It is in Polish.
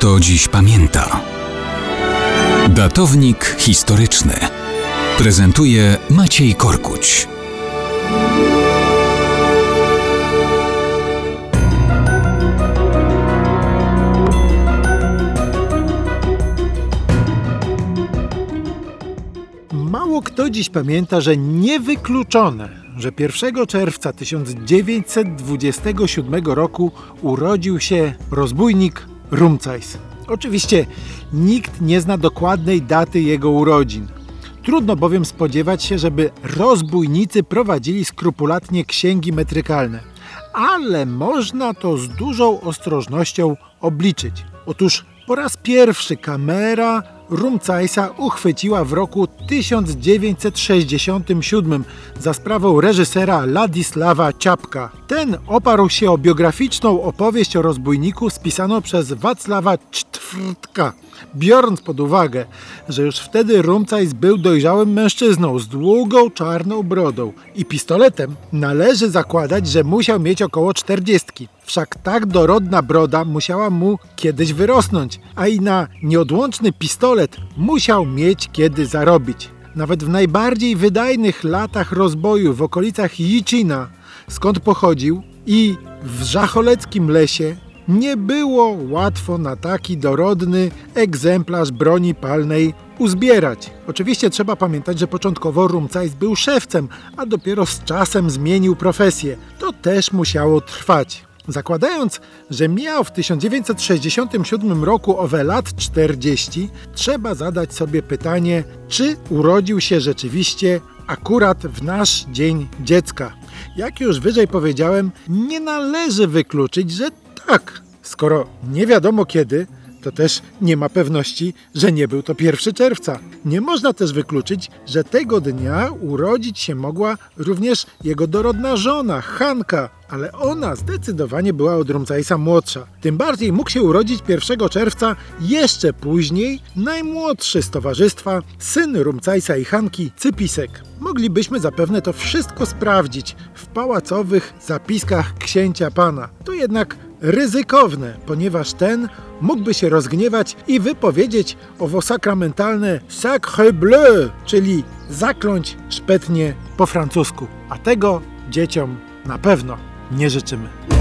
kto dziś pamięta. Datownik historyczny prezentuje Maciej Korkuć. Mało kto dziś pamięta, że niewykluczone, że 1 czerwca 1927 roku urodził się rozbójnik Rumcajs. Oczywiście nikt nie zna dokładnej daty jego urodzin. Trudno bowiem spodziewać się, żeby rozbójnicy prowadzili skrupulatnie księgi metrykalne, ale można to z dużą ostrożnością obliczyć. Otóż po raz pierwszy kamera Rumcajsa uchwyciła w roku 1967 za sprawą reżysera Ladisława Ciapka. Ten oparł się o biograficzną opowieść o rozbójniku spisaną przez Wacława Cztwrtka. Biorąc pod uwagę, że już wtedy Rumcajs był dojrzałym mężczyzną z długą czarną brodą i pistoletem, należy zakładać, że musiał mieć około czterdziestki. Wszak tak dorodna broda musiała mu kiedyś wyrosnąć, a i na nieodłączny pistolet musiał mieć kiedy zarobić. Nawet w najbardziej wydajnych latach rozboju w okolicach Jicina, skąd pochodził, i w żacholeckim lesie nie było łatwo na taki dorodny egzemplarz broni palnej uzbierać. Oczywiście trzeba pamiętać, że początkowo Rumcajs był szewcem, a dopiero z czasem zmienił profesję. To też musiało trwać. Zakładając, że miał w 1967 roku owe lat 40, trzeba zadać sobie pytanie, czy urodził się rzeczywiście akurat w nasz Dzień Dziecka. Jak już wyżej powiedziałem, nie należy wykluczyć, że tak. Skoro nie wiadomo kiedy, to też nie ma pewności, że nie był to 1 czerwca. Nie można też wykluczyć, że tego dnia urodzić się mogła również jego dorodna żona, Hanka, ale ona zdecydowanie była od Rumcajsa młodsza. Tym bardziej mógł się urodzić 1 czerwca jeszcze później najmłodszy z towarzystwa, syn Rumcajsa i Hanki, Cypisek. Moglibyśmy zapewne to wszystko sprawdzić w pałacowych zapiskach księcia pana. To jednak ryzykowne, ponieważ ten mógłby się rozgniewać i wypowiedzieć owo sakramentalne sacre bleu, czyli zakląć szpetnie po francusku. A tego dzieciom na pewno nie życzymy.